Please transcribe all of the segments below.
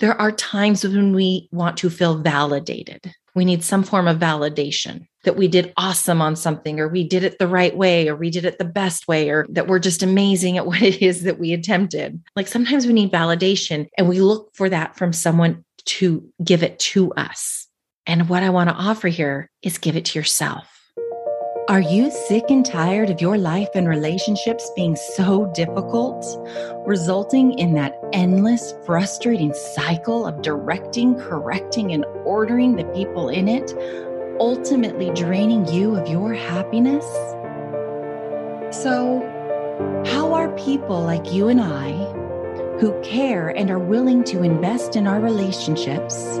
there are times when we want to feel validated. We need some form of validation that we did awesome on something, or we did it the right way, or we did it the best way, or that we're just amazing at what it is that we attempted. Like sometimes we need validation and we look for that from someone to give it to us. And what I want to offer here is give it to yourself. Are you sick and tired of your life and relationships being so difficult, resulting in that endless, frustrating cycle of directing, correcting, and ordering the people in it, ultimately draining you of your happiness? So, how are people like you and I, who care and are willing to invest in our relationships,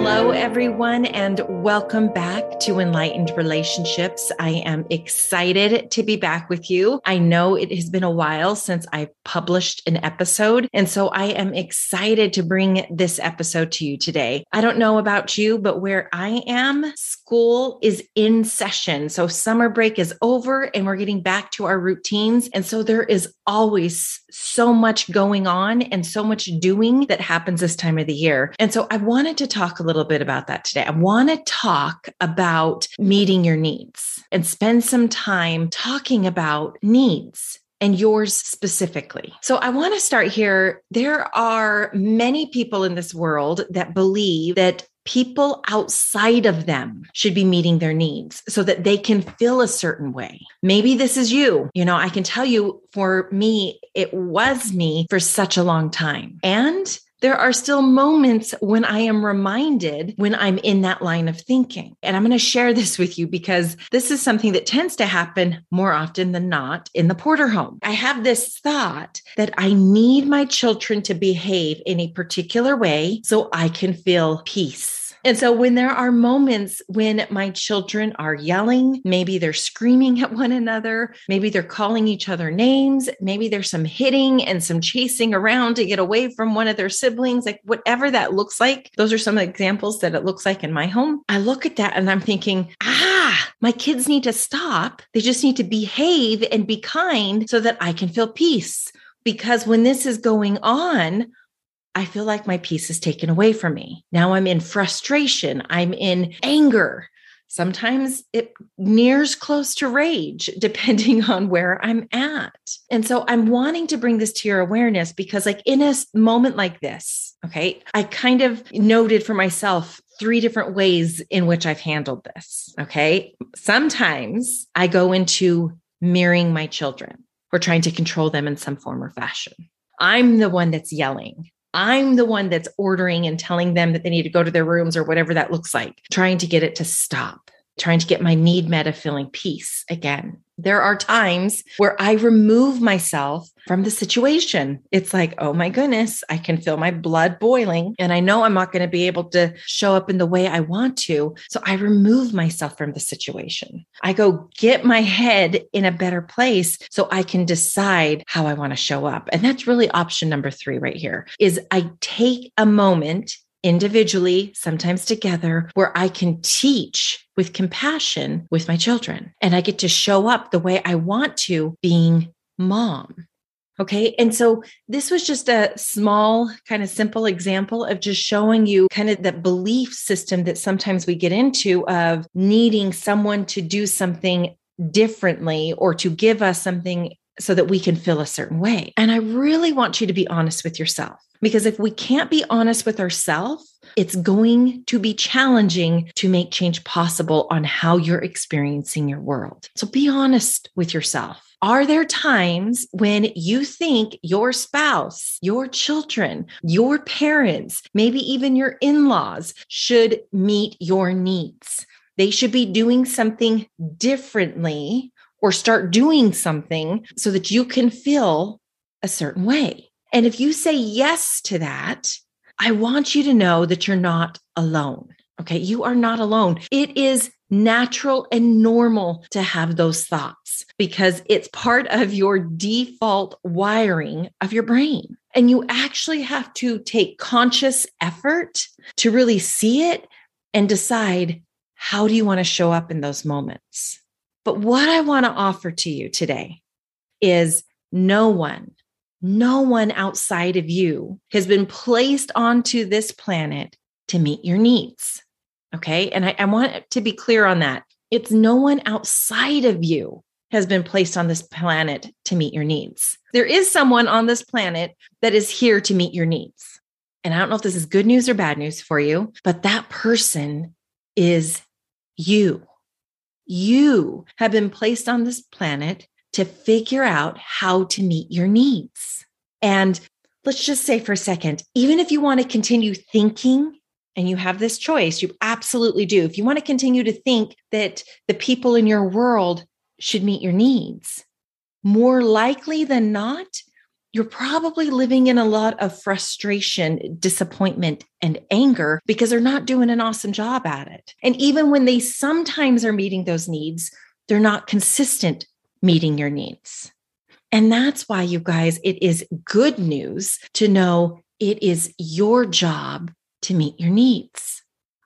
Hello, everyone, and welcome back to Enlightened Relationships. I am excited to be back with you. I know it has been a while since I published an episode, and so I am excited to bring this episode to you today. I don't know about you, but where I am, school is in session. So summer break is over, and we're getting back to our routines. And so there is always so much going on and so much doing that happens this time of the year. And so I wanted to talk a little bit about that today. I want to talk about meeting your needs and spend some time talking about needs and yours specifically. So I want to start here. There are many people in this world that believe that people outside of them should be meeting their needs so that they can feel a certain way. Maybe this is you. You know, I can tell you for me, it was me for such a long time. And there are still moments when I am reminded when I'm in that line of thinking. And I'm going to share this with you because this is something that tends to happen more often than not in the Porter home. I have this thought that I need my children to behave in a particular way so I can feel peace and so when there are moments when my children are yelling, maybe they're screaming at one another, maybe they're calling each other names, maybe there's some hitting and some chasing around to get away from one of their siblings, like whatever that looks like. Those are some examples that it looks like in my home. I look at that and I'm thinking, ah, my kids need to stop. They just need to behave and be kind so that I can feel peace because when this is going on, I feel like my peace is taken away from me. Now I'm in frustration, I'm in anger. Sometimes it nears close to rage, depending on where I'm at. And so I'm wanting to bring this to your awareness because, like, in a moment like this, okay, I kind of noted for myself three different ways in which I've handled this. Okay. Sometimes I go into mirroring my children or trying to control them in some form or fashion. I'm the one that's yelling. I'm the one that's ordering and telling them that they need to go to their rooms or whatever that looks like, trying to get it to stop, trying to get my need met of feeling peace again there are times where I remove myself from the situation. It's like, oh my goodness, I can feel my blood boiling and I know I'm not going to be able to show up in the way I want to. So I remove myself from the situation. I go get my head in a better place so I can decide how I want to show up. And that's really option number 3 right here is I take a moment individually, sometimes together, where I can teach with compassion with my children. And I get to show up the way I want to being mom. Okay. And so this was just a small, kind of simple example of just showing you kind of the belief system that sometimes we get into of needing someone to do something differently or to give us something so that we can feel a certain way. And I really want you to be honest with yourself. Because if we can't be honest with ourselves, it's going to be challenging to make change possible on how you're experiencing your world. So be honest with yourself. Are there times when you think your spouse, your children, your parents, maybe even your in laws should meet your needs? They should be doing something differently or start doing something so that you can feel a certain way. And if you say yes to that, I want you to know that you're not alone. Okay. You are not alone. It is natural and normal to have those thoughts because it's part of your default wiring of your brain. And you actually have to take conscious effort to really see it and decide how do you want to show up in those moments. But what I want to offer to you today is no one, no one outside of you has been placed onto this planet to meet your needs. Okay. And I, I want to be clear on that. It's no one outside of you has been placed on this planet to meet your needs. There is someone on this planet that is here to meet your needs. And I don't know if this is good news or bad news for you, but that person is you. You have been placed on this planet to figure out how to meet your needs. And let's just say for a second, even if you want to continue thinking and you have this choice, you absolutely do. If you want to continue to think that the people in your world should meet your needs, more likely than not, you're probably living in a lot of frustration, disappointment, and anger because they're not doing an awesome job at it. And even when they sometimes are meeting those needs, they're not consistent meeting your needs. And that's why, you guys, it is good news to know it is your job to meet your needs.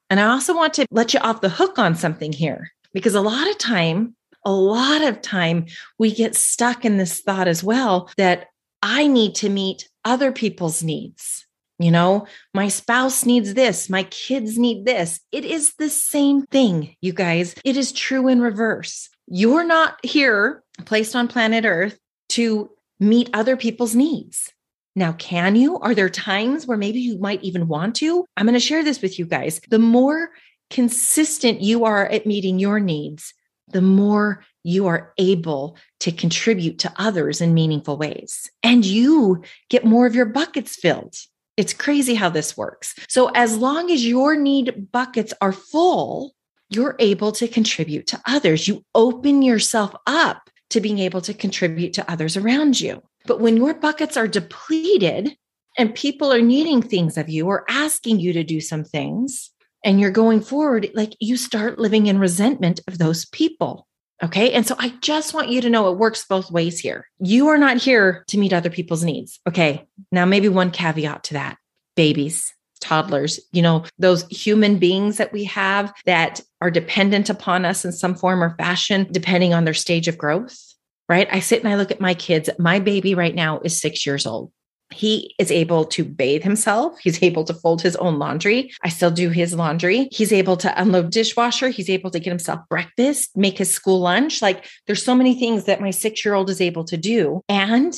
And I also want to let you off the hook on something here because a lot of time, a lot of time we get stuck in this thought as well that I need to meet other people's needs. You know, my spouse needs this, my kids need this. It is the same thing, you guys. It is true in reverse. You're not here placed on planet Earth to meet other people's needs. Now, can you? Are there times where maybe you might even want to? I'm going to share this with you guys. The more consistent you are at meeting your needs, the more you are able to contribute to others in meaningful ways. And you get more of your buckets filled. It's crazy how this works. So, as long as your need buckets are full, you're able to contribute to others. You open yourself up to being able to contribute to others around you. But when your buckets are depleted and people are needing things of you or asking you to do some things, and you're going forward, like you start living in resentment of those people. Okay. And so I just want you to know it works both ways here. You are not here to meet other people's needs. Okay. Now, maybe one caveat to that babies, toddlers, you know, those human beings that we have that are dependent upon us in some form or fashion, depending on their stage of growth right? I sit and I look at my kids. My baby right now is six years old. He is able to bathe himself. He's able to fold his own laundry. I still do his laundry. He's able to unload dishwasher. He's able to get himself breakfast, make his school lunch. Like there's so many things that my six year old is able to do. And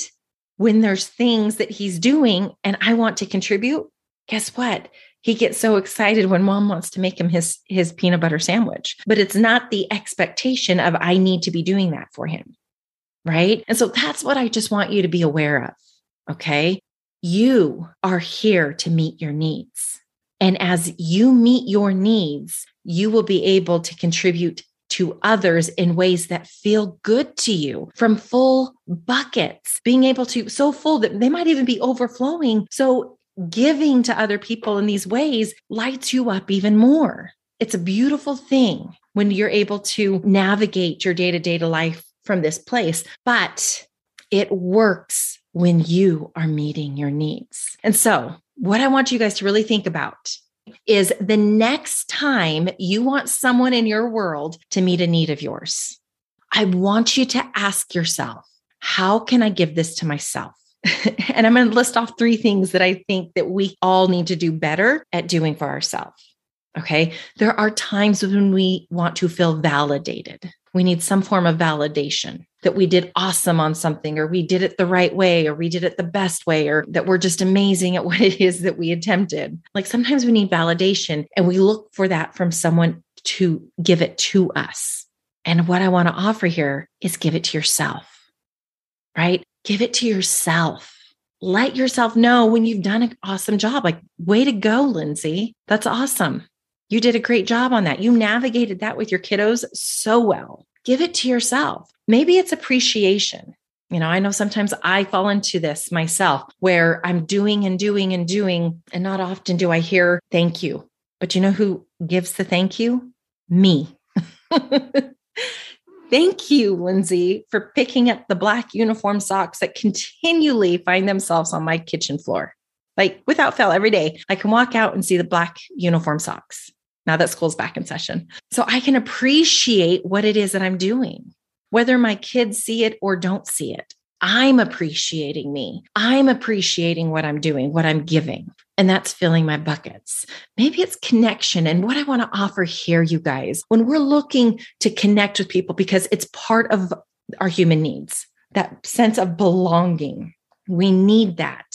when there's things that he's doing and I want to contribute, guess what? He gets so excited when mom wants to make him his his peanut butter sandwich. But it's not the expectation of I need to be doing that for him right? And so that's what I just want you to be aware of. Okay. You are here to meet your needs. And as you meet your needs, you will be able to contribute to others in ways that feel good to you from full buckets, being able to so full that they might even be overflowing. So giving to other people in these ways lights you up even more. It's a beautiful thing when you're able to navigate your day to day life from this place, but it works when you are meeting your needs. And so, what I want you guys to really think about is the next time you want someone in your world to meet a need of yours, I want you to ask yourself, how can I give this to myself? and I'm going to list off three things that I think that we all need to do better at doing for ourselves. Okay. There are times when we want to feel validated we need some form of validation that we did awesome on something or we did it the right way or we did it the best way or that we're just amazing at what it is that we attempted. Like sometimes we need validation and we look for that from someone to give it to us. And what I want to offer here is give it to yourself, right? Give it to yourself. Let yourself know when you've done an awesome job. Like, way to go, Lindsay. That's awesome. You did a great job on that. You navigated that with your kiddos so well. Give it to yourself. Maybe it's appreciation. You know, I know sometimes I fall into this myself where I'm doing and doing and doing, and not often do I hear thank you But you know who gives the thank you? Me. Thank you, Lindsay, for picking up the black uniform socks that continually find themselves on my kitchen floor. Like without fail, every day I can walk out and see the black uniform socks now that school's back in session. So I can appreciate what it is that I'm doing, whether my kids see it or don't see it. I'm appreciating me. I'm appreciating what I'm doing, what I'm giving. And that's filling my buckets. Maybe it's connection. And what I want to offer here, you guys, when we're looking to connect with people, because it's part of our human needs, that sense of belonging. We need that.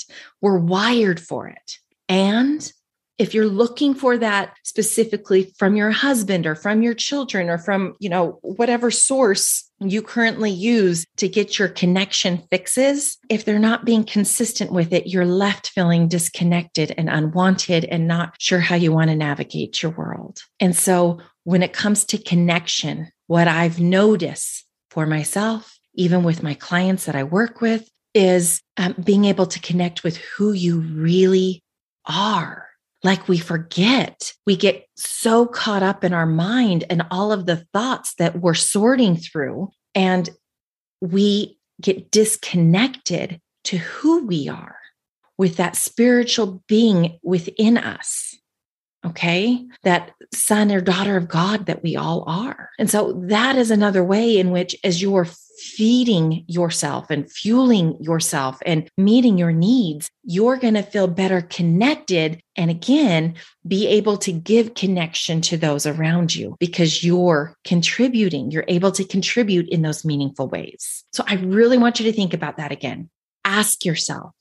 We're wired for it. And if you're looking for that specifically from your husband or from your children or from, you know, whatever source you currently use to get your connection fixes, if they're not being consistent with it, you're left feeling disconnected and unwanted and not sure how you want to navigate your world. And so when it comes to connection, what I've noticed for myself, even with my clients that I work with, is um, being able to connect with who you really are like we forget. We get so caught up in our mind and all of the thoughts that we're sorting through, and we get disconnected to who we are with that spiritual being within us. Okay. That son or daughter of God that we all are. And so that is another way in which, as you're feeding yourself and fueling yourself and meeting your needs, you're going to feel better connected. And again, be able to give connection to those around you because you're contributing. You're able to contribute in those meaningful ways. So I really want you to think about that again. Ask yourself,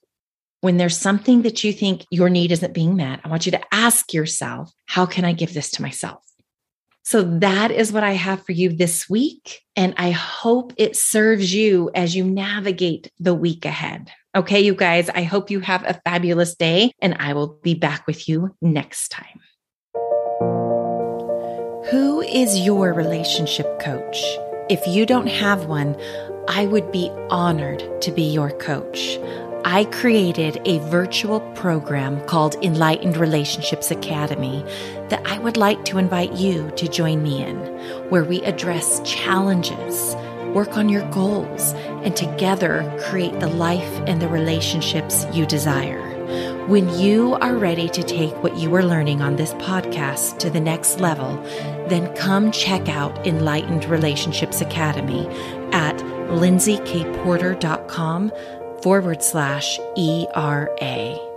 when there's something that you think your need isn't being met, I want you to ask yourself, how can I give this to myself? So that is what I have for you this week. And I hope it serves you as you navigate the week ahead. Okay, you guys, I hope you have a fabulous day and I will be back with you next time. Who is your relationship coach? If you don't have one, I would be honored to be your coach. I created a virtual program called Enlightened Relationships Academy that I would like to invite you to join me in, where we address challenges, work on your goals, and together create the life and the relationships you desire. When you are ready to take what you are learning on this podcast to the next level, then come check out Enlightened Relationships Academy at lindsaykporter.com forward slash ERA.